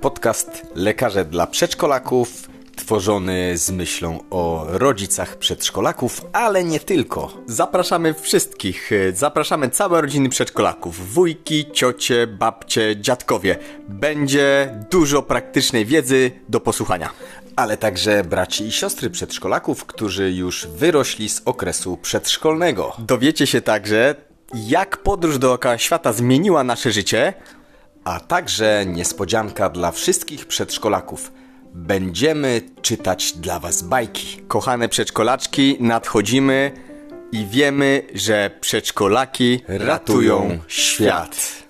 Podcast Lekarze dla Przedszkolaków, tworzony z myślą o rodzicach przedszkolaków, ale nie tylko. Zapraszamy wszystkich, zapraszamy całe rodziny przedszkolaków, wujki, ciocie, babcie, dziadkowie. Będzie dużo praktycznej wiedzy do posłuchania. Ale także braci i siostry przedszkolaków, którzy już wyrośli z okresu przedszkolnego. Dowiecie się także, jak podróż dookoła świata zmieniła nasze życie, a także niespodzianka dla wszystkich przedszkolaków. Będziemy czytać dla Was bajki. Kochane przedszkolaczki, nadchodzimy i wiemy, że przedszkolaki ratują świat.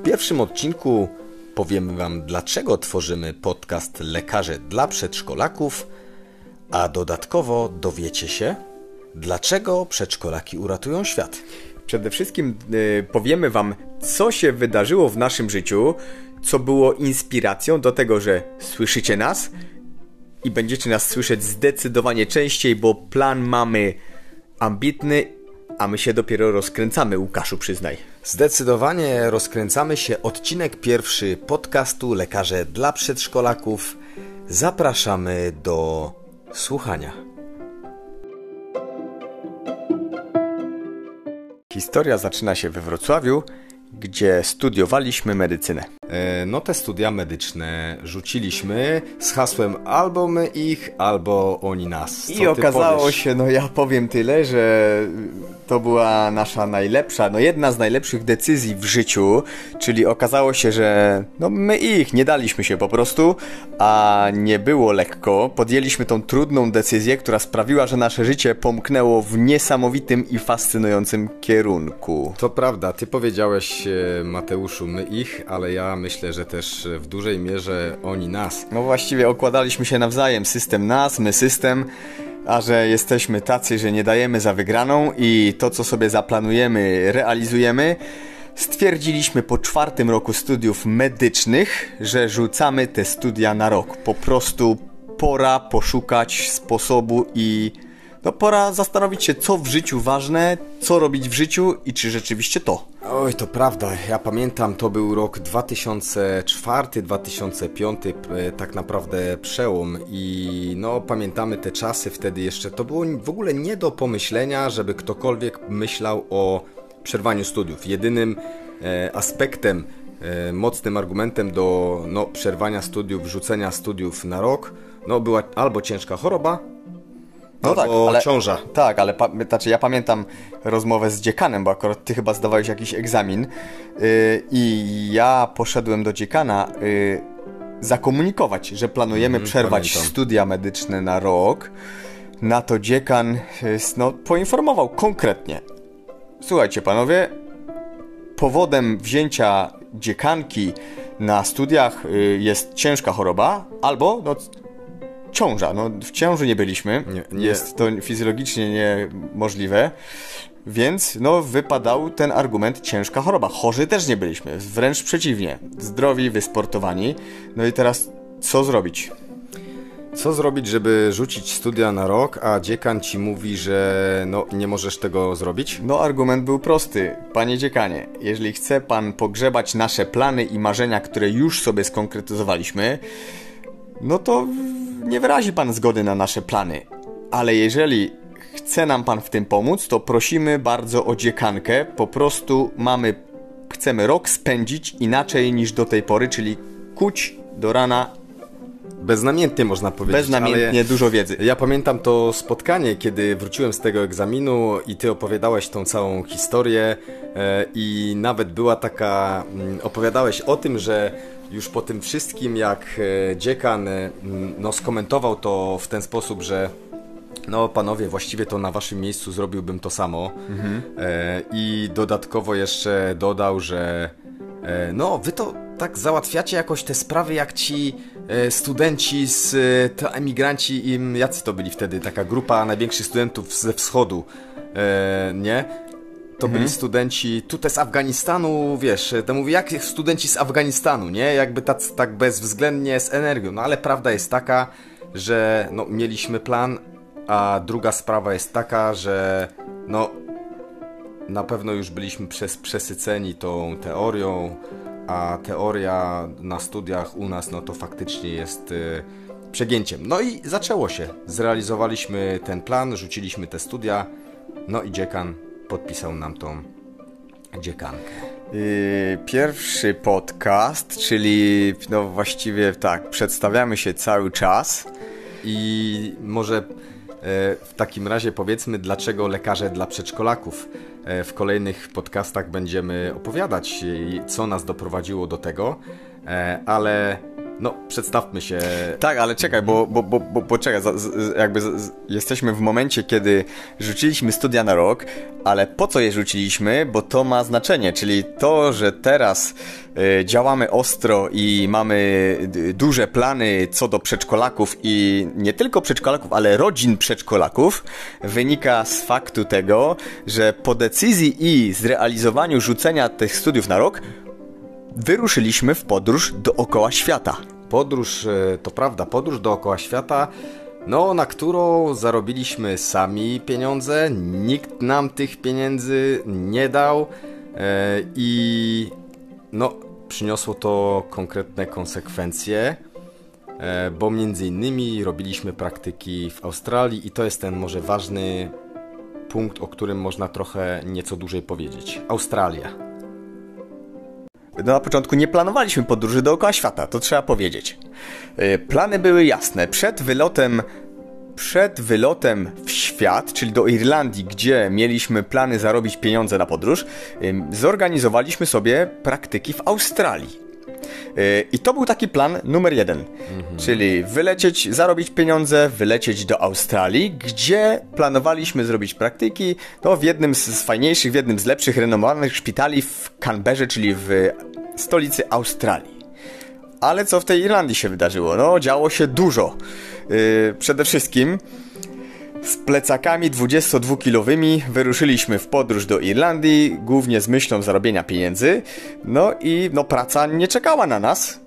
W pierwszym odcinku powiemy Wam, dlaczego tworzymy podcast Lekarze dla Przedszkolaków, a dodatkowo dowiecie się, dlaczego przedszkolaki uratują świat. Przede wszystkim y, powiemy Wam, co się wydarzyło w naszym życiu, co było inspiracją do tego, że słyszycie nas i będziecie nas słyszeć zdecydowanie częściej, bo plan mamy ambitny, a my się dopiero rozkręcamy, Łukaszu, przyznaj. Zdecydowanie rozkręcamy się. Odcinek pierwszy podcastu Lekarze dla Przedszkolaków. Zapraszamy do słuchania. Historia zaczyna się we Wrocławiu, gdzie studiowaliśmy medycynę. E, no te studia medyczne rzuciliśmy z hasłem albo my ich, albo oni nas. Co I okazało powiesz? się, no ja powiem tyle, że to była nasza najlepsza, no jedna z najlepszych decyzji w życiu, czyli okazało się, że no my ich, nie daliśmy się po prostu, a nie było lekko. Podjęliśmy tą trudną decyzję, która sprawiła, że nasze życie pomknęło w niesamowitym i fascynującym kierunku. To prawda, ty powiedziałeś e, Mateuszu my ich, ale ja myślę, że też w dużej mierze oni nas. No właściwie okładaliśmy się nawzajem, system nas, my system a że jesteśmy tacy, że nie dajemy za wygraną i to, co sobie zaplanujemy, realizujemy, stwierdziliśmy po czwartym roku studiów medycznych, że rzucamy te studia na rok. Po prostu pora poszukać sposobu i no pora zastanowić się, co w życiu ważne, co robić w życiu i czy rzeczywiście to. Oj, to prawda. Ja pamiętam, to był rok 2004-2005, e, tak naprawdę przełom i no pamiętamy te czasy wtedy jeszcze. To było w ogóle nie do pomyślenia, żeby ktokolwiek myślał o przerwaniu studiów. Jedynym e, aspektem, e, mocnym argumentem do no, przerwania studiów, wrzucenia studiów na rok, no była albo ciężka choroba, no tak, ale, ciąża. Tak, ale znaczy ja pamiętam rozmowę z dziekanem, bo akurat ty chyba zdawałeś jakiś egzamin yy, i ja poszedłem do dziekana yy, zakomunikować, że planujemy mm, przerwać pamiętam. studia medyczne na rok. Na to dziekan yy, no, poinformował konkretnie. Słuchajcie panowie, powodem wzięcia dziekanki na studiach y, jest ciężka choroba, albo no, ciąża. No, w ciąży nie byliśmy. Nie, nie. Jest to fizjologicznie niemożliwe. Więc no, wypadał ten argument ciężka choroba. Chorzy też nie byliśmy, wręcz przeciwnie. Zdrowi, wysportowani. No i teraz co zrobić? Co zrobić, żeby rzucić studia na rok, a dziekan ci mówi, że no, nie możesz tego zrobić? No, argument był prosty. Panie dziekanie, jeżeli chce pan pogrzebać nasze plany i marzenia, które już sobie skonkretyzowaliśmy, no to nie wyrazi Pan zgody na nasze plany. Ale jeżeli chce nam Pan w tym pomóc, to prosimy bardzo o dziekankę. Po prostu mamy, chcemy rok spędzić inaczej niż do tej pory, czyli kuć do rana Beznamiętnie można powiedzieć. Beznamiętnie, dużo wiedzy. Ja pamiętam to spotkanie, kiedy wróciłem z tego egzaminu i ty opowiadałeś tą całą historię e, i nawet była taka, mm, opowiadałeś o tym, że już po tym wszystkim, jak e, dziekan e, no, skomentował to w ten sposób, że no panowie, właściwie to na waszym miejscu zrobiłbym to samo. Mhm. E, I dodatkowo jeszcze dodał, że e, no wy to tak załatwiacie jakoś te sprawy jak ci e, studenci z e, to emigranci im jacy to byli wtedy taka grupa największych studentów ze wschodu. nie? To mhm. byli studenci tutaj z Afganistanu, wiesz, to mówię, jak studenci z Afganistanu, nie? Jakby tak, tak bezwzględnie z energią, no ale prawda jest taka, że no, mieliśmy plan, a druga sprawa jest taka, że no na pewno już byliśmy przez, przesyceni tą teorią, a teoria na studiach u nas no to faktycznie jest y, przegięciem. No i zaczęło się. Zrealizowaliśmy ten plan, rzuciliśmy te studia, no i dziekan podpisał nam tą dziekankę. Yy, pierwszy podcast, czyli no właściwie tak, przedstawiamy się cały czas. I może e, w takim razie powiedzmy, dlaczego lekarze dla przedszkolaków. E, W kolejnych podcastach będziemy opowiadać, co nas doprowadziło do tego, e, ale no, przedstawmy się. Tak, ale czekaj, bo, bo, bo, bo, bo czekaj, z, jakby z, jesteśmy w momencie, kiedy rzuciliśmy studia na rok, ale po co je rzuciliśmy? Bo to ma znaczenie, czyli to, że teraz y, działamy ostro i mamy d- duże plany co do przedszkolaków i nie tylko przedszkolaków, ale rodzin przedszkolaków, wynika z faktu tego, że po decyzji i zrealizowaniu rzucenia tych studiów na rok, wyruszyliśmy w podróż dookoła świata. Podróż, e, to prawda, podróż dookoła świata, no, na którą zarobiliśmy sami pieniądze, nikt nam tych pieniędzy nie dał e, i no, przyniosło to konkretne konsekwencje, e, bo między innymi robiliśmy praktyki w Australii i to jest ten może ważny punkt, o którym można trochę nieco dłużej powiedzieć. Australia. No, na początku nie planowaliśmy podróży dookoła świata, to trzeba powiedzieć. Yy, Plany były jasne. Przed wylotem, przed wylotem w świat, czyli do Irlandii, gdzie mieliśmy plany zarobić pieniądze na podróż, zorganizowaliśmy sobie praktyki w Australii. I to był taki plan numer jeden. Czyli wylecieć, zarobić pieniądze, wylecieć do Australii, gdzie planowaliśmy zrobić praktyki no, w jednym z, fajniejszych, w jednym z lepszych, renomowanych szpitali w Canberrze, czyli w stolicy Australii. Ale co w tej Irlandii się wydarzyło? No, działo się dużo. Yy, przede wszystkim z plecakami 22-kilowymi wyruszyliśmy w podróż do Irlandii, głównie z myślą zarobienia pieniędzy. No i no praca nie czekała na nas.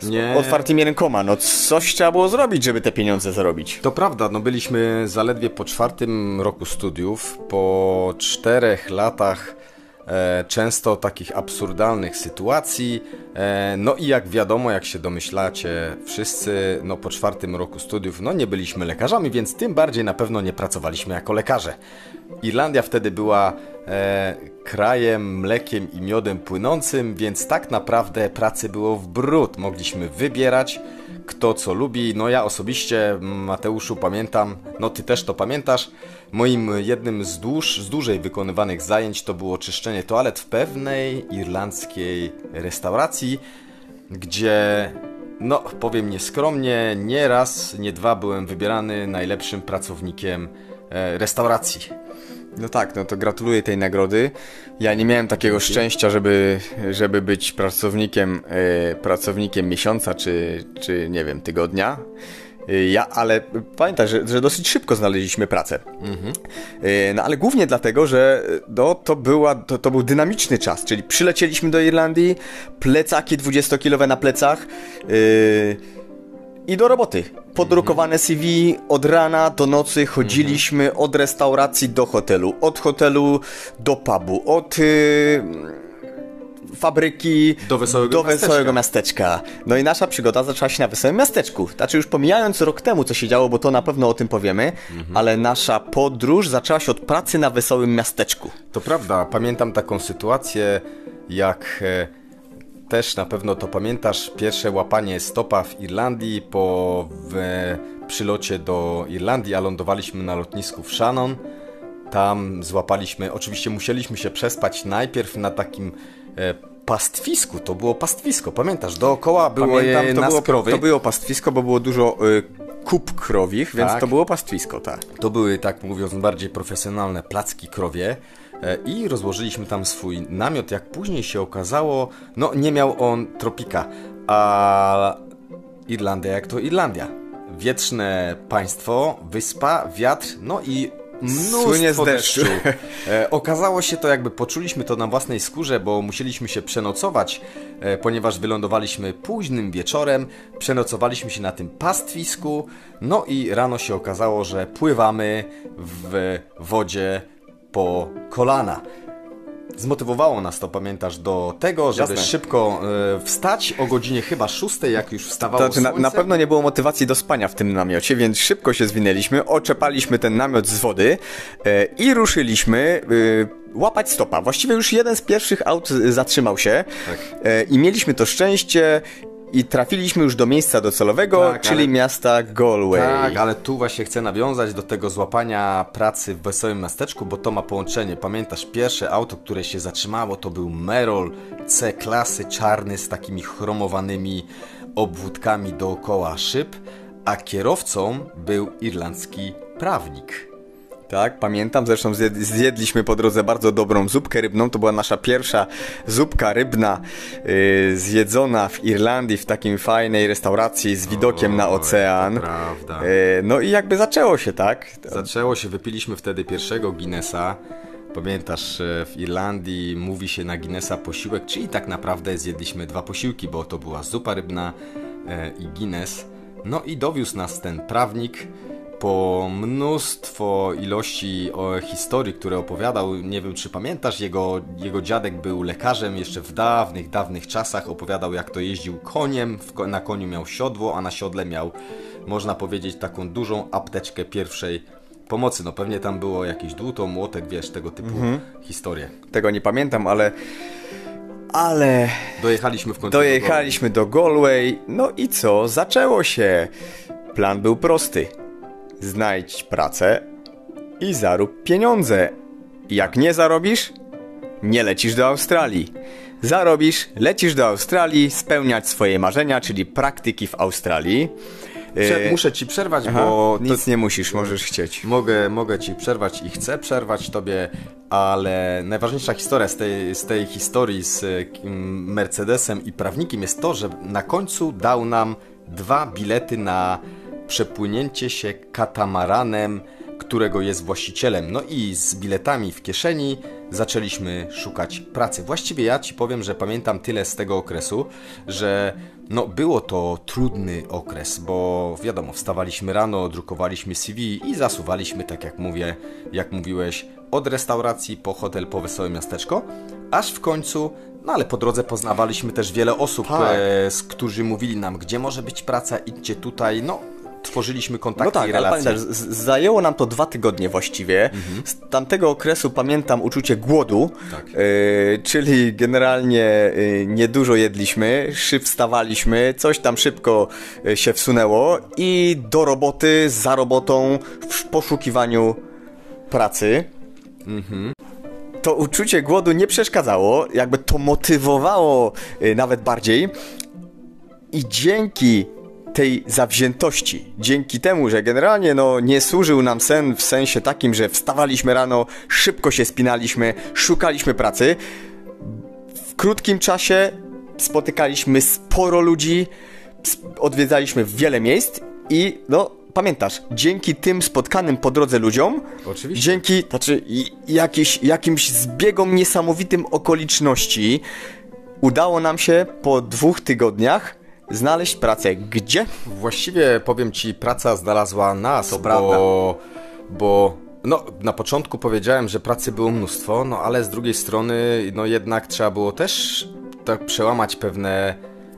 Z Nie. otwartymi rękoma. No coś trzeba było zrobić, żeby te pieniądze zarobić. To prawda, no byliśmy zaledwie po czwartym roku studiów, po czterech latach często takich absurdalnych sytuacji. E, no i jak wiadomo, jak się domyślacie wszyscy, no po czwartym roku studiów, no nie byliśmy lekarzami, więc tym bardziej na pewno nie pracowaliśmy jako lekarze. Irlandia wtedy była e, krajem mlekiem i miodem płynącym, więc tak naprawdę pracy było w brud. Mogliśmy wybierać, kto co lubi. No ja osobiście, Mateuszu, pamiętam, no ty też to pamiętasz, moim jednym z, dłuż, z dłużej wykonywanych zajęć to było czyszczenie toalet w pewnej irlandzkiej restauracji, gdzie, no powiem nieskromnie, nie raz, nie dwa byłem wybierany najlepszym pracownikiem e, restauracji. No tak, no to gratuluję tej nagrody. Ja nie miałem takiego szczęścia, żeby, żeby być pracownikiem, e, pracownikiem miesiąca czy, czy nie wiem, tygodnia. E, Ja, ale pamiętaj, że, że dosyć szybko znaleźliśmy pracę. E, No ale głównie dlatego, że no, to, była, to, to był dynamiczny czas, czyli przylecieliśmy do Irlandii, plecaki 20-kilowe na plecach yy, i do roboty. Podrukowane CV od rana do nocy chodziliśmy od restauracji do hotelu, od hotelu do pubu, od yy, fabryki Do wesołego do miasteczka. wesołego miasteczka. No i nasza przygoda zaczęła się na wesołym miasteczku. Znaczy już pomijając rok temu, co się działo, bo to na pewno o tym powiemy, ale nasza podróż zaczęła się od pracy na wesołym miasteczku. To prawda, pamiętam taką sytuację, jak e, też na pewno to pamiętasz, pierwsze łapanie stopa w Irlandii po w, przylocie do Irlandii, a lądowaliśmy na lotnisku w Shannon. Tam złapaliśmy, oczywiście musieliśmy się przespać najpierw na takim e, pastwisku, to było pastwisko, pamiętasz, dookoła było Pamiętam, je to, nas było, krowy. to było pastwisko, bo było dużo y, kup krowich, więc Tak. to było pastwisko, tak. To były, tak mówiąc bardziej profesjonalne, placki krowie i rozłożyliśmy tam swój namiot. Jak później się okazało, no nie miał on tropika, a Irlandia jak to Irlandia. Wietrzne państwo, wyspa, wiatr, no i Słynie z mnóstwo deszczu. deszczu. E, okazało się to, jakby poczuliśmy to na własnej skórze, bo musieliśmy się przenocować e, ponieważ wylądowaliśmy późnym wieczorem, przenocowaliśmy się na tym pastwisku, no i rano się okazało, że pływamy w wodzie po kolana. Zmotywowało nas to, pamiętasz, do tego, żeby Jasne. szybko e, wstać o godzinie chyba 6, jak już wstawało To znaczy, na, na pewno nie było motywacji do spania w tym namiocie, więc szybko się zwinęliśmy, oczepaliśmy ten namiot z wody e, i ruszyliśmy e, łapać stopa. Właściwie już jeden z pierwszych aut zatrzymał się Tak. i mieliśmy to szczęście i trafiliśmy już do miejsca docelowego, Tak, czyli ale- miasta Galway. Tak, ale tu właśnie chcę nawiązać do tego złapania pracy w Wesołym Miasteczku, bo to ma połączenie. Pamiętasz, pierwsze auto, które się zatrzymało, to był Merol C-klasy, czarny z takimi chromowanymi obwódkami dookoła szyb, a kierowcą był irlandzki prawnik. Tak, pamiętam, zresztą zjed, zjedliśmy po drodze bardzo dobrą zupkę rybną. To była nasza pierwsza zupka rybna yy, zjedzona w Irlandii w takiej fajnej restauracji z widokiem na Oj, ocean. prawda. Yy, no i jakby zaczęło się, tak? Zaczęło się, wypiliśmy wtedy pierwszego Guinnessa. Pamiętasz, e, w Irlandii mówi się na Guinnessa posiłek, czyli tak naprawdę zjedliśmy dwa posiłki, bo to była zupa rybna e, i Guinness. No i dowiózł nas ten prawnik po mnóstwo ilości o, historii, które opowiadał. Nie wiem, czy pamiętasz, jego, jego dziadek był lekarzem jeszcze w dawnych, dawnych czasach. Opowiadał, jak to jeździł koniem, na koniu miał siodło, a na siodle miał, można powiedzieć, taką dużą apteczkę pierwszej pomocy. No pewnie tam było jakieś dłuto, młotek, wiesz, tego typu historie. Tego nie pamiętam, ale. Ale Dojechaliśmy w końcu do dojechaliśmy do Galway. No i co? Zaczęło się. Plan był prosty. Znajdź pracę i zarób pieniądze. Jak nie zarobisz, nie lecisz do Australii. Zarobisz, lecisz do Australii, spełniać swoje marzenia, czyli praktyki w Australii. Prze- E, muszę ci przerwać, aha, bo nic nie musisz, możesz chcieć. Mogę, mogę ci przerwać i chcę przerwać tobie, ale najważniejsza historia z tej, z tej historii z kim- Mercedesem i prawnikiem jest to, że na końcu dał nam dwa bilety na przepłynięcie się katamaranem, którego jest właścicielem. No i z biletami w kieszeni zaczęliśmy szukać pracy. Właściwie ja ci powiem, że pamiętam tyle z tego okresu, że no było to trudny okres, bo wiadomo, wstawaliśmy rano, drukowaliśmy CV i zasuwaliśmy, tak jak mówię, jak mówiłeś, od restauracji po hotel, po wesołe miasteczko, aż w końcu, no ale po drodze poznawaliśmy też wiele osób, Tak. e, z którzy mówili nam, gdzie może być praca, idźcie tutaj, no tworzyliśmy kontakty No tak, i ale relacje. pamiętasz, zajęło nam to dwa tygodnie właściwie. Z tamtego okresu pamiętam uczucie głodu, Tak. e, czyli generalnie e, niedużo jedliśmy, szyb wstawaliśmy, coś tam szybko e, się wsunęło i do roboty, za robotą, w poszukiwaniu pracy. To uczucie głodu nie przeszkadzało, jakby to motywowało nawet bardziej. I dzięki tej zawziętości, dzięki temu, że generalnie no, nie służył nam sen w sensie takim, że wstawaliśmy rano, szybko się spinaliśmy, szukaliśmy pracy, w krótkim czasie spotykaliśmy sporo ludzi, odwiedzaliśmy wiele miejsc i no pamiętasz, dzięki tym spotkanym po drodze ludziom, Oczywiście. dzięki znaczy, jakiś, jakimś zbiegom niesamowitym okoliczności, udało nam się po dwóch tygodniach znaleźć pracę gdzie? Właściwie powiem ci, praca znalazła nas, bo, bo no, na początku powiedziałem, że pracy było mnóstwo, no ale z drugiej strony, no jednak trzeba było też tak przełamać pewne,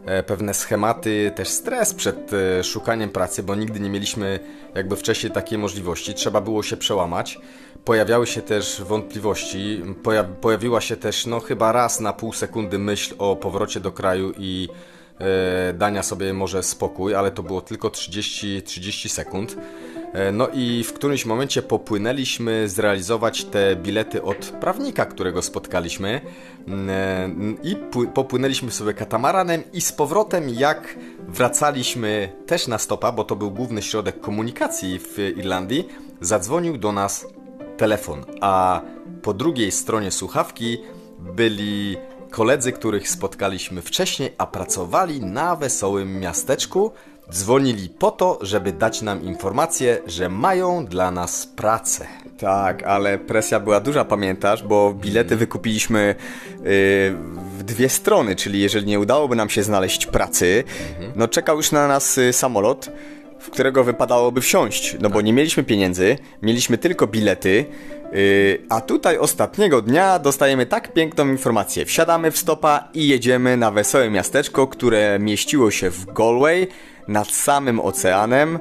e, pewne schematy, też stres przed e, szukaniem pracy, bo nigdy nie mieliśmy jakby wcześniej takiej możliwości, trzeba było się przełamać. Pojawiały się też wątpliwości, poja pojawiła się też, no chyba raz na pół sekundy myśl o powrocie do kraju i dania sobie może spokój, ale to było tylko 30, 30 sekund. E, No i w którymś momencie popłynęliśmy zrealizować te bilety od prawnika, którego spotkaliśmy Mm, e, i pły- popłynęliśmy sobie katamaranem i z powrotem jak wracaliśmy też na stopa, bo to był główny środek komunikacji w Irlandii, zadzwonił do nas telefon, a po drugiej stronie słuchawki byli koledzy, których spotkaliśmy wcześniej, a pracowali na wesołym miasteczku. Dzwonili po to, żeby dać nam informację, że mają dla nas pracę. Tak, ale presja była duża, pamiętasz, bo bilety wykupiliśmy yy, w dwie strony, czyli jeżeli nie udałoby nam się znaleźć pracy, no czekał już na nas y, samolot, w którego wypadałoby wsiąść, no bo nie mieliśmy pieniędzy, mieliśmy tylko bilety, a tutaj ostatniego dnia dostajemy tak piękną informację. Wsiadamy w stopa i jedziemy na wesołe miasteczko, które mieściło się w Galway, nad samym oceanem.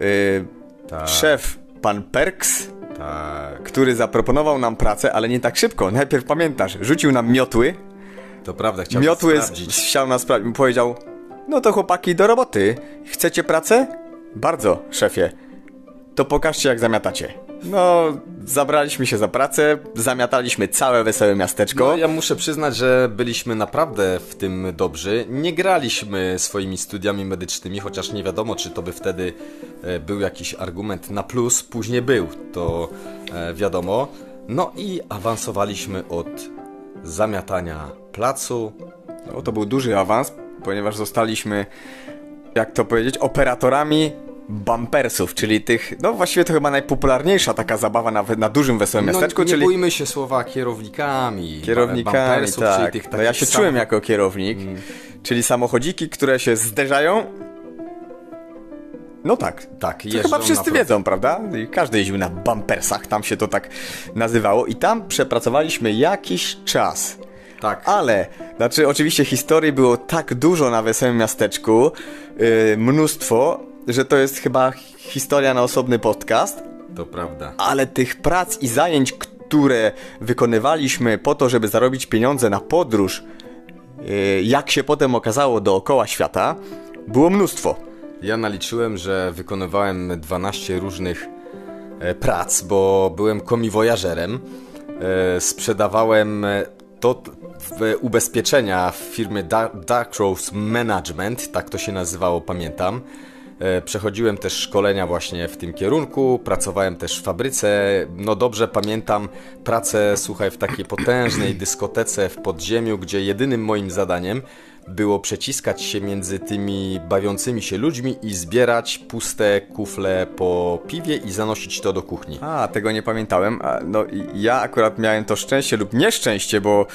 Yy, Tak. Szef, pan Perks, Tak, który zaproponował nam pracę, ale nie tak szybko. Najpierw pamiętasz, rzucił nam miotły, to prawda, chciałbym miotły sprawdzić. chciał nas sprawdzić, powiedział, no to chłopaki do roboty, chcecie pracę? Bardzo, szefie. To pokażcie jak zamiatacie. No, zabraliśmy się za pracę, zamiataliśmy całe wesołe miasteczko. No, ja muszę przyznać, że byliśmy naprawdę w tym dobrzy. Nie graliśmy swoimi studiami medycznymi, chociaż nie wiadomo, czy to by wtedy e, był jakiś argument na plus. Później był, to e, wiadomo. No i awansowaliśmy od zamiatania placu. No, to był duży awans, ponieważ zostaliśmy, jak to powiedzieć, operatorami bumpersów, czyli tych, no właściwie to chyba najpopularniejsza taka zabawa na, na dużym wesołym miasteczku, no, nie czyli bójmy się słowa kierownikami. kierownikami, bumpersów, czyli tak. tych no ja się sam- czułem jako kierownik, czyli samochodziki, które się zderzają. No tak, Tak, to chyba wszyscy wiedzą, prawda? Każdy jeździł na bumpersach, tam się to tak nazywało i tam przepracowaliśmy jakiś czas. Tak. Ale, znaczy oczywiście historii było tak dużo na Wesołym Miasteczku, yy, mnóstwo, że to jest chyba historia na osobny podcast, To prawda. ale tych prac i zajęć, które wykonywaliśmy po to, żeby zarobić pieniądze na podróż, yy, jak się potem okazało dookoła świata, było mnóstwo. Ja naliczyłem, że wykonywałem 12 różnych e, prac, bo byłem komiwojażerem. E, sprzedawałem e, to ubezpieczenia w firmie Da- Dark Rose Management, tak to się nazywało, pamiętam. E, Przechodziłem też szkolenia właśnie w tym kierunku, pracowałem też w fabryce. No dobrze pamiętam pracę, słuchaj, w takiej potężnej dyskotece w podziemiu, gdzie jedynym moim zadaniem było przeciskać się między tymi bawiącymi się ludźmi i zbierać puste kufle po piwie i zanosić to do kuchni. A, tego nie pamiętałem. No ja akurat miałem to szczęście lub nieszczęście, bo,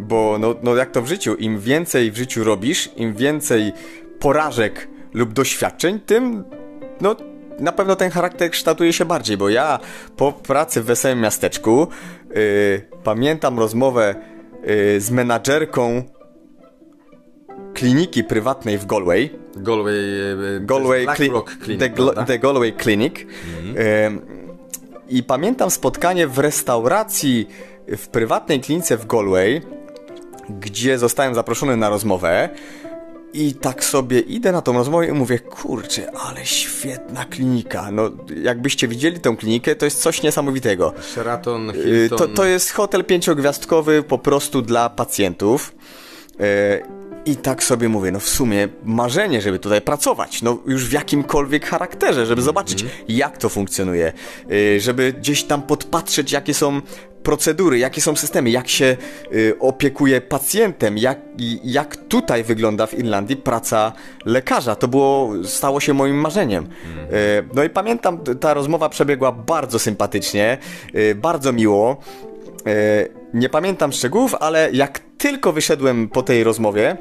bo no, no jak to w życiu, im więcej w życiu robisz, im więcej porażek lub doświadczeń, tym no na pewno ten charakter kształtuje się bardziej, bo ja po pracy w Wesołym Miasteczku yy, pamiętam rozmowę yy, z menadżerką kliniki prywatnej w Galway, Galway, e, Galway Clinic, the, Gl- the Galway Clinic. Em, I pamiętam spotkanie w restauracji w prywatnej klinice w Galway, gdzie zostałem zaproszony na rozmowę. I tak sobie idę na tą rozmowę i mówię, kurczę, ale świetna klinika. No, jakbyście widzieli tą klinikę, to jest coś niesamowitego. Sheraton, Y, Hilton. To, to jest hotel pięciogwiazdkowy po prostu dla pacjentów. Y, I tak sobie mówię, no w sumie marzenie, żeby tutaj pracować, no już w jakimkolwiek charakterze, żeby zobaczyć, jak to funkcjonuje, y, żeby gdzieś tam podpatrzeć, jakie są procedury, jakie są systemy, jak się y, opiekuje pacjentem, jak, jak tutaj wygląda w Irlandii praca lekarza. To było, stało się moim marzeniem. Y, no i pamiętam, ta rozmowa przebiegła bardzo sympatycznie, y, bardzo miło. Y, nie pamiętam szczegółów, ale jak tylko wyszedłem po tej rozmowie,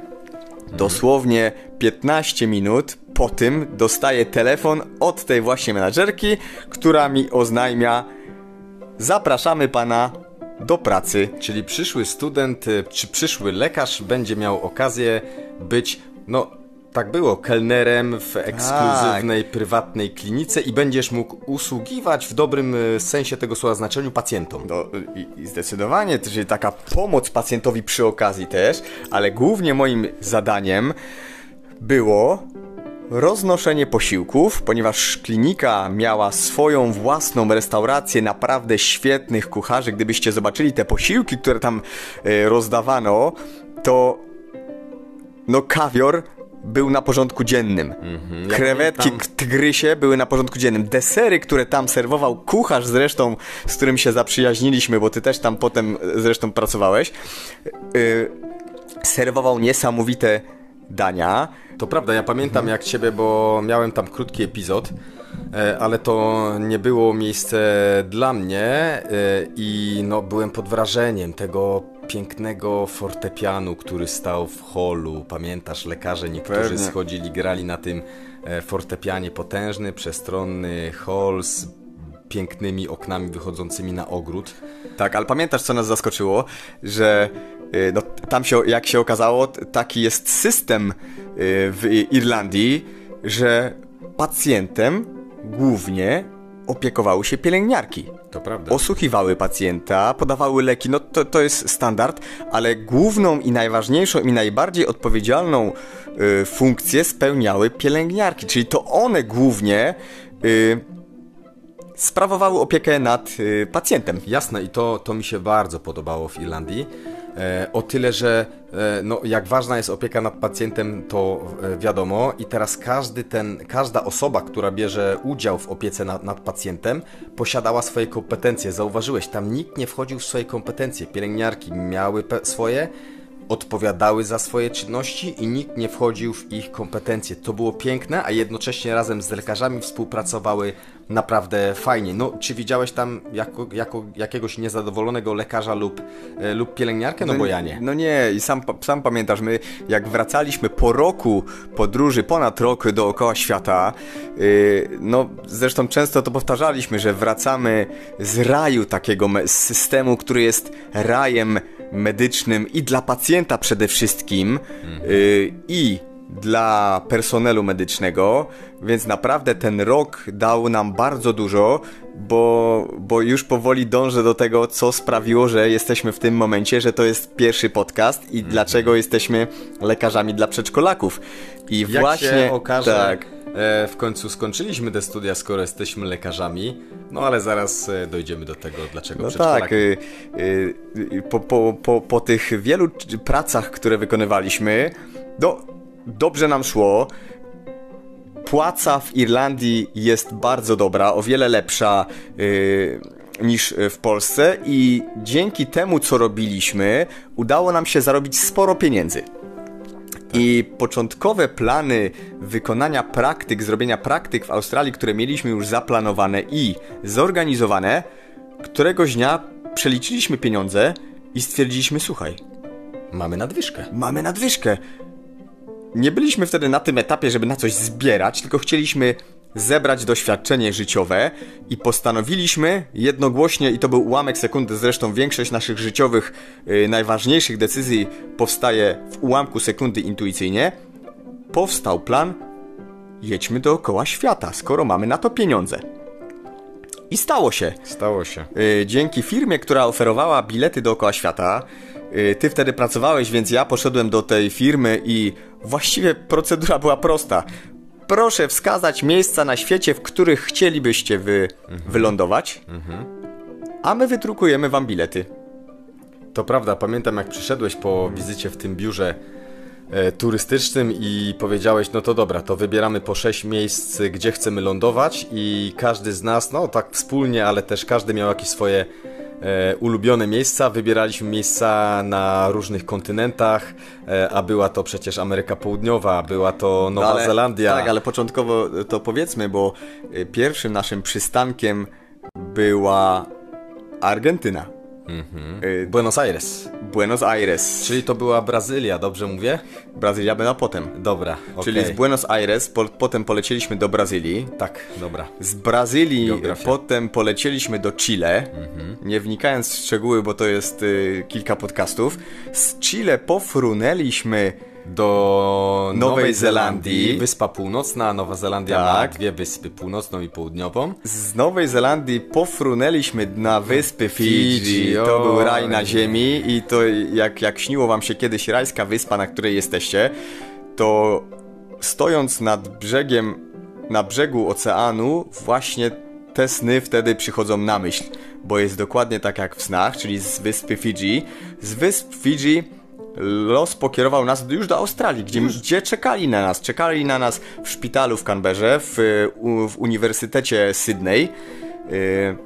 dosłownie 15 minut po tym dostaję telefon od tej właśnie menadżerki, która mi oznajmia zapraszamy pana do pracy. Czyli przyszły student, y, czy przyszły lekarz będzie miał okazję być, no tak było, kelnerem w ekskluzywnej, prywatnej klinice i będziesz mógł usługiwać w dobrym y, sensie tego słowa znaczeniu pacjentom. No i, i zdecydowanie, czyli taka pomoc pacjentowi przy okazji też, ale głównie moim zadaniem było roznoszenie posiłków, ponieważ klinika miała swoją własną restaurację naprawdę świetnych kucharzy. Gdybyście zobaczyli te posiłki, które tam e, rozdawano, to no kawior był na porządku dziennym. Ja Krewetki k- tygrysie były na porządku dziennym. Desery, które tam serwował kucharz zresztą, z którym się zaprzyjaźniliśmy, bo ty też tam potem e, zresztą pracowałeś, yy, serwował niesamowite dania. To prawda, ja pamiętam jak ciebie, bo miałem tam krótki epizod. e, ale to nie było miejsce dla mnie e, i no, byłem pod wrażeniem tego pięknego fortepianu, który stał w holu. Pamiętasz, lekarze niektórzy Pewnie. schodzili, grali na tym e, fortepianie potężny, przestronny hol z pięknymi oknami wychodzącymi na ogród. Tak, ale pamiętasz, co nas zaskoczyło? Że no, tam się, jak się okazało, taki jest system y, w Irlandii, że pacjentem głównie opiekowały się pielęgniarki. To prawda. Osłuchiwały pacjenta, podawały leki, no to, to jest standard, ale główną i najważniejszą i najbardziej odpowiedzialną y, funkcję spełniały pielęgniarki, czyli to one głównie y, sprawowały opiekę nad y, pacjentem. Jasne i to, to mi się bardzo podobało w Irlandii. E, o tyle, że e, no, jak ważna jest opieka nad pacjentem, to e, wiadomo i teraz każdy ten, każda osoba, która bierze udział w opiece nad, nad pacjentem, posiadała swoje kompetencje. Zauważyłeś, tam nikt nie wchodził w swoje kompetencje. Pielęgniarki miały swoje, odpowiadały za swoje czynności i nikt nie wchodził w ich kompetencje. To było piękne, a jednocześnie razem z lekarzami współpracowały naprawdę fajnie. No, czy widziałeś tam jako, jako jakiegoś niezadowolonego lekarza lub, e, lub pielęgniarkę? No, bo ja nie. No nie, i sam, sam pamiętasz, my jak wracaliśmy po roku podróży, ponad rok dookoła świata, yy, no zresztą często to powtarzaliśmy, że wracamy z raju takiego z systemu, który jest rajem medycznym i dla pacjenta przede wszystkim, yy, i dla personelu medycznego, więc naprawdę ten rok dał nam bardzo dużo, bo, bo już powoli dążę do tego, co sprawiło, że jesteśmy w tym momencie, że to jest pierwszy podcast i dlaczego jesteśmy lekarzami dla przedszkolaków. I Jak właśnie się okaże, tak. E, w końcu skończyliśmy te studia, skoro jesteśmy lekarzami, no ale zaraz e, dojdziemy do tego, dlaczego No tak, y, y, po, po, po, po tych wielu pracach, które wykonywaliśmy, do, dobrze nam szło. Płaca w Irlandii jest bardzo dobra, o wiele lepsza y, niż w Polsce i dzięki temu, co robiliśmy, udało nam się zarobić sporo pieniędzy. I początkowe plany wykonania praktyk, zrobienia praktyk w Australii, które mieliśmy już zaplanowane i zorganizowane, któregoś dnia przeliczyliśmy pieniądze i stwierdziliśmy: Słuchaj, Mamy nadwyżkę. mamy nadwyżkę. Nie byliśmy wtedy na tym etapie, żeby na coś zbierać, tylko chcieliśmy zebrać doświadczenie życiowe i postanowiliśmy jednogłośnie, i to był ułamek sekundy, zresztą większość naszych życiowych y, najważniejszych decyzji powstaje w ułamku sekundy intuicyjnie, powstał plan jedźmy dookoła świata, skoro mamy na to pieniądze. I stało się. Stało się. Y, dzięki firmie, która oferowała bilety dookoła świata. y, Ty wtedy pracowałeś, więc ja poszedłem do tej firmy i właściwie procedura była prosta. Proszę wskazać miejsca na świecie, w których chcielibyście wy wylądować, a my wydrukujemy wam bilety. To prawda, pamiętam jak przyszedłeś po wizycie w tym biurze e, turystycznym i powiedziałeś, no to dobra, to wybieramy po sześć miejsc, gdzie chcemy lądować i każdy z nas, no tak wspólnie, ale też każdy miał jakieś swoje e, ulubione miejsca. Wybieraliśmy miejsca na różnych kontynentach, e, a była to przecież Ameryka Południowa, była to Nowa No ale- Zelandia. Tak, ale początkowo to powiedzmy, bo y, pierwszym naszym przystankiem była Argentyna. Y, Buenos Aires. Buenos Aires. Czyli to była Brazylia, dobrze mówię? Brazylia była potem. Dobra, Czyli okej. z Buenos Aires po, potem polecieliśmy do Brazylii. Tak, dobra. Z Brazylii Geografia. potem polecieliśmy do Chile. Nie wnikając w szczegóły, bo to jest y, kilka podcastów. Z Chile pofrunęliśmy do Nowej Nowej Zelandii. Zelandii. Wyspa Północna, Nowa Zelandia Tak. ma dwie wyspy, północną i południową. z Nowej Zelandii pofrunęliśmy na wyspy Fidżi. To był raj na ziemi i to jak, jak śniło wam się kiedyś rajska wyspa, na której jesteście, to stojąc nad brzegiem, na brzegu oceanu, właśnie te sny wtedy przychodzą na myśl, bo jest dokładnie tak jak w snach, czyli z wyspy Fidżi. Z wysp Fidżi los pokierował nas już do Australii, gdzie, gdzie czekali na nas. Czekali na nas w szpitalu w Canberrze, w, u- w Uniwersytecie Sydney. Yy,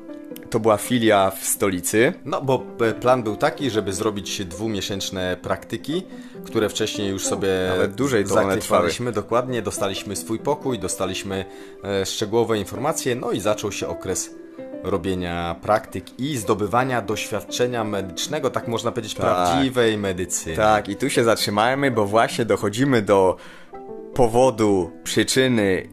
to była filia w stolicy. No, bo e, plan był taki, żeby zrobić dwumiesięczne praktyki, które wcześniej już sobie Nawet dłużej to one zaklifowaliśmy. Dokładnie, dostaliśmy swój pokój, dostaliśmy e, szczegółowe informacje, no i zaczął się okres robienia praktyk i zdobywania doświadczenia medycznego, tak można powiedzieć, prawdziwej medycyny. Tak, i tu się zatrzymajmy, bo właśnie dochodzimy do powodu, przyczyny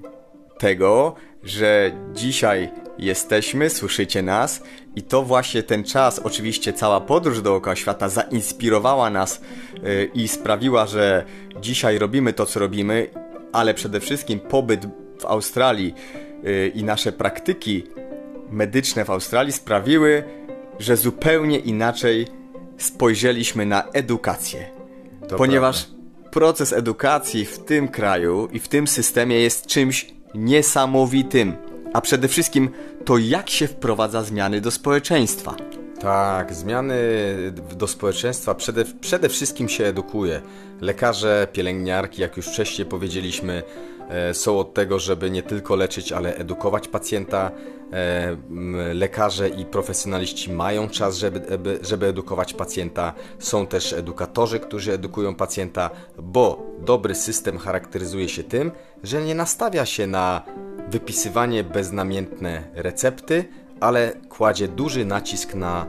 tego, że dzisiaj jesteśmy, słyszycie nas i to właśnie ten czas, oczywiście cała podróż dookoła świata zainspirowała nas yy, i sprawiła, że dzisiaj robimy to, co robimy, ale przede wszystkim pobyt w Australii yy, i nasze praktyki medyczne w Australii sprawiły, że zupełnie inaczej spojrzeliśmy na edukację. To Ponieważ prawda. proces edukacji w tym kraju i w tym systemie jest czymś niesamowitym. A przede wszystkim to, jak się wprowadza zmiany do społeczeństwa. Tak, zmiany do społeczeństwa przede, przede wszystkim się edukuje. Lekarze, pielęgniarki, jak już wcześniej powiedzieliśmy, e, są od tego, żeby nie tylko leczyć, ale edukować pacjenta. E, lekarze i profesjonaliści mają czas, żeby, żeby- edukować pacjenta. Są też edukatorzy, którzy edukują pacjenta, bo dobry system charakteryzuje się tym, że nie nastawia się na wypisywanie beznamiętne recepty, ale kładzie duży nacisk na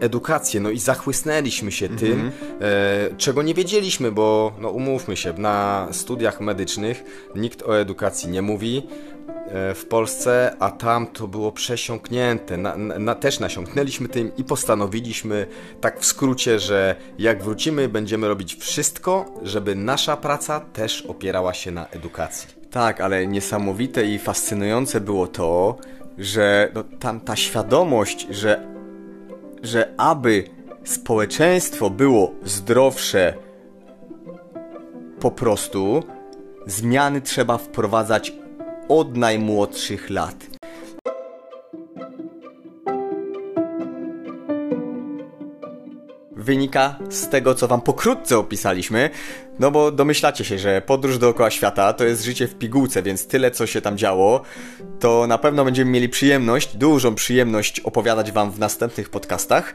edukację. No i zachłysnęliśmy się tym, e, czego nie wiedzieliśmy, bo no umówmy się, na studiach medycznych nikt o edukacji nie mówi w Polsce, a tam to było przesiąknięte. Na, na, też nasiąknęliśmy tym i postanowiliśmy, tak w skrócie, że jak wrócimy, będziemy robić wszystko, żeby nasza praca też opierała się na edukacji. Tak, ale niesamowite i fascynujące było to, że no, tam ta świadomość, że, że aby społeczeństwo było zdrowsze, po prostu zmiany trzeba wprowadzać od najmłodszych lat. wynika z tego, co wam pokrótce opisaliśmy, no bo domyślacie się, że podróż dookoła świata to jest życie w pigułce, więc tyle, co się tam działo, to na pewno będziemy mieli przyjemność, dużą przyjemność opowiadać wam w następnych podcastach,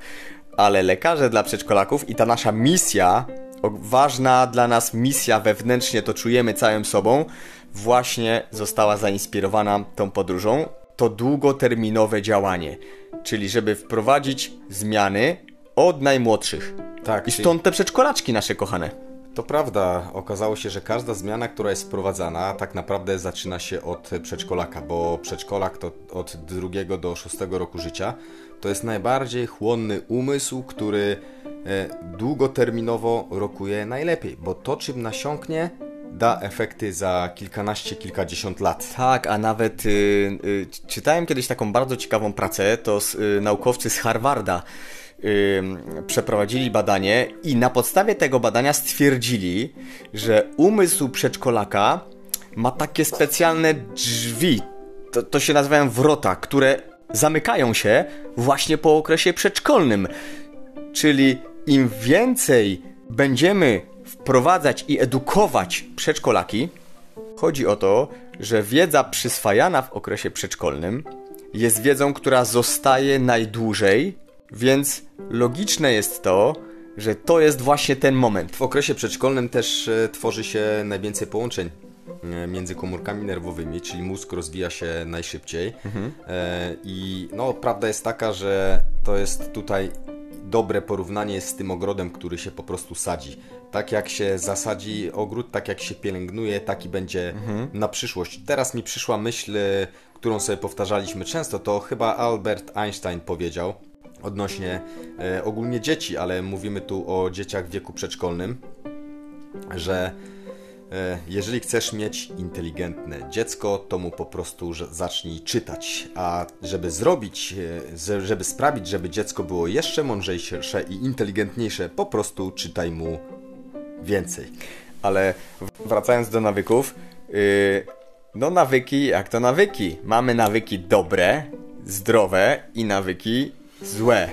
ale lekarze dla przedszkolaków i ta nasza misja, ważna dla nas misja wewnętrznie, to czujemy całym sobą, właśnie została zainspirowana tą podróżą. To długoterminowe działanie, czyli żeby wprowadzić zmiany od najmłodszych. Tak, I czyli- stąd te przedszkolaczki nasze kochane. To prawda, okazało się, że każda zmiana, która jest wprowadzana, tak naprawdę zaczyna się od przedszkolaka, bo przedszkolak to od drugiego do szóstego roku życia to jest najbardziej chłonny umysł, który e, długoterminowo rokuje najlepiej, bo to czym nasiąknie da efekty za kilkanaście, kilkadziesiąt lat. Tak, a nawet y, y, czytałem kiedyś taką bardzo ciekawą pracę, to s- y, naukowcy z Harvarda y, przeprowadzili badanie i na podstawie tego badania stwierdzili, że umysł przedszkolaka ma takie specjalne drzwi, to, to się nazywają wrota, które zamykają się właśnie po okresie przedszkolnym. Czyli im więcej będziemy wprowadzać i edukować przedszkolaki, chodzi o to, że wiedza przyswajana w okresie przedszkolnym jest wiedzą, która zostaje najdłużej, więc logiczne jest to, że to jest właśnie ten moment. W okresie przedszkolnym też e, tworzy się najwięcej połączeń e, między komórkami nerwowymi, czyli mózg rozwija się najszybciej. E, I no, prawda jest taka, że to jest tutaj dobre porównanie z tym ogrodem, który się po prostu sadzi. Tak jak się zasadzi ogród, tak jak się pielęgnuje, taki będzie na przyszłość. Teraz mi przyszła myśl, e, którą sobie powtarzaliśmy często, to chyba Albert Einstein powiedział odnośnie e, ogólnie dzieci, ale mówimy tu o dzieciach w wieku przedszkolnym, że e, jeżeli chcesz mieć inteligentne dziecko, to mu po prostu zacznij czytać. A żeby zrobić, e, żeby sprawić, żeby dziecko było jeszcze mądrzejsze i inteligentniejsze, po prostu czytaj mu więcej. Ale wracając do nawyków, yy, no nawyki, jak to nawyki? Mamy nawyki dobre, zdrowe i nawyki złe.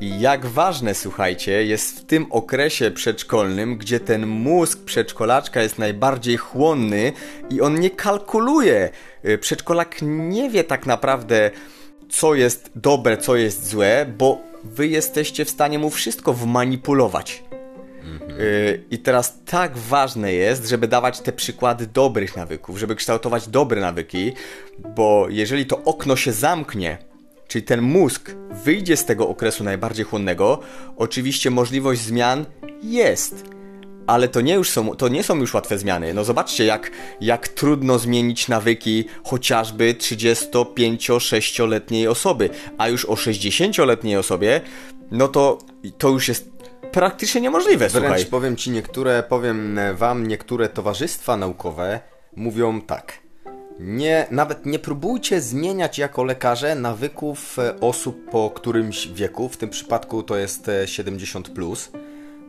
I jak ważne, słuchajcie, jest w tym okresie przedszkolnym, gdzie ten mózg przedszkolaczka jest najbardziej chłonny i on nie kalkuluje. Yy, Przedszkolak nie wie tak naprawdę, co jest dobre, co jest złe, bo wy jesteście w stanie mu wszystko wmanipulować. Y, I teraz tak ważne jest, żeby dawać te przykłady dobrych nawyków, żeby kształtować dobre nawyki, bo jeżeli to okno się zamknie, czyli ten mózg wyjdzie z tego okresu najbardziej chłonnego, oczywiście możliwość zmian jest. Ale to nie, już są, to nie są już łatwe zmiany. No zobaczcie, jak, jak trudno zmienić nawyki chociażby 35-6-letniej osoby, a już o 60-letniej osobie, no to to już jest praktycznie niemożliwe, Wręcz słuchaj. powiem ci niektóre, powiem wam, niektóre towarzystwa naukowe mówią tak. Nie, nawet nie próbujcie zmieniać jako lekarze nawyków e, osób po którymś wieku, w tym przypadku to jest e, 70+, plus,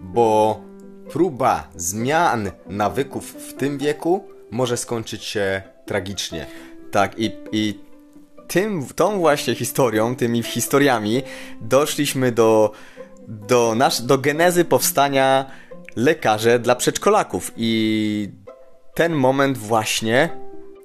bo próba zmian nawyków w tym wieku może skończyć się tragicznie. Tak, i, i tym, tą właśnie historią, tymi historiami doszliśmy do, do, nasz, do genezy powstania lekarze dla przedszkolaków. I ten moment właśnie,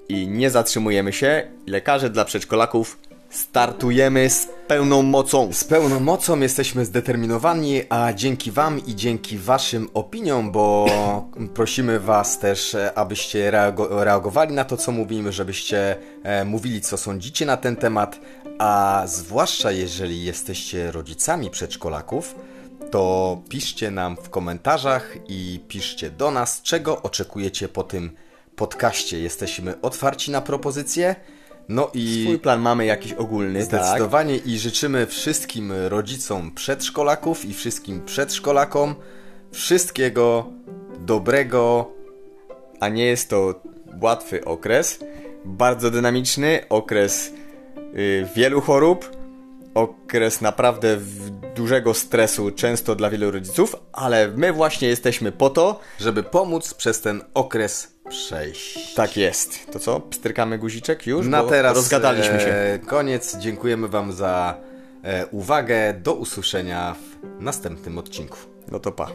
i nie zatrzymujemy się, lekarze dla przedszkolaków startujemy z pełną mocą. Z pełną mocą jesteśmy zdeterminowani, a dzięki Wam i dzięki Waszym opiniom, bo prosimy Was też, e, abyście reago- reagowali na to, co mówimy, żebyście e, mówili, co sądzicie na ten temat, a zwłaszcza jeżeli jesteście rodzicami przedszkolaków, to piszcie nam w komentarzach i piszcie do nas, czego oczekujecie po tym podcaście. Jesteśmy otwarci na propozycje. No i Swój plan mamy jakiś ogólny, tak? Zdecydowanie i życzymy wszystkim rodzicom przedszkolaków i wszystkim przedszkolakom wszystkiego dobrego. a nie jest to łatwy okres, bardzo dynamiczny, okres wielu chorób, okres naprawdę dużego stresu, często dla wielu rodziców, ale my właśnie jesteśmy po to, Żeby pomóc przez ten okres przejść. tak jest. To co? Pstrykamy guziczek już? Na teraz rozgadaliśmy się. e, koniec. Dziękujemy Wam za e, uwagę. Do usłyszenia w następnym odcinku. No to pa.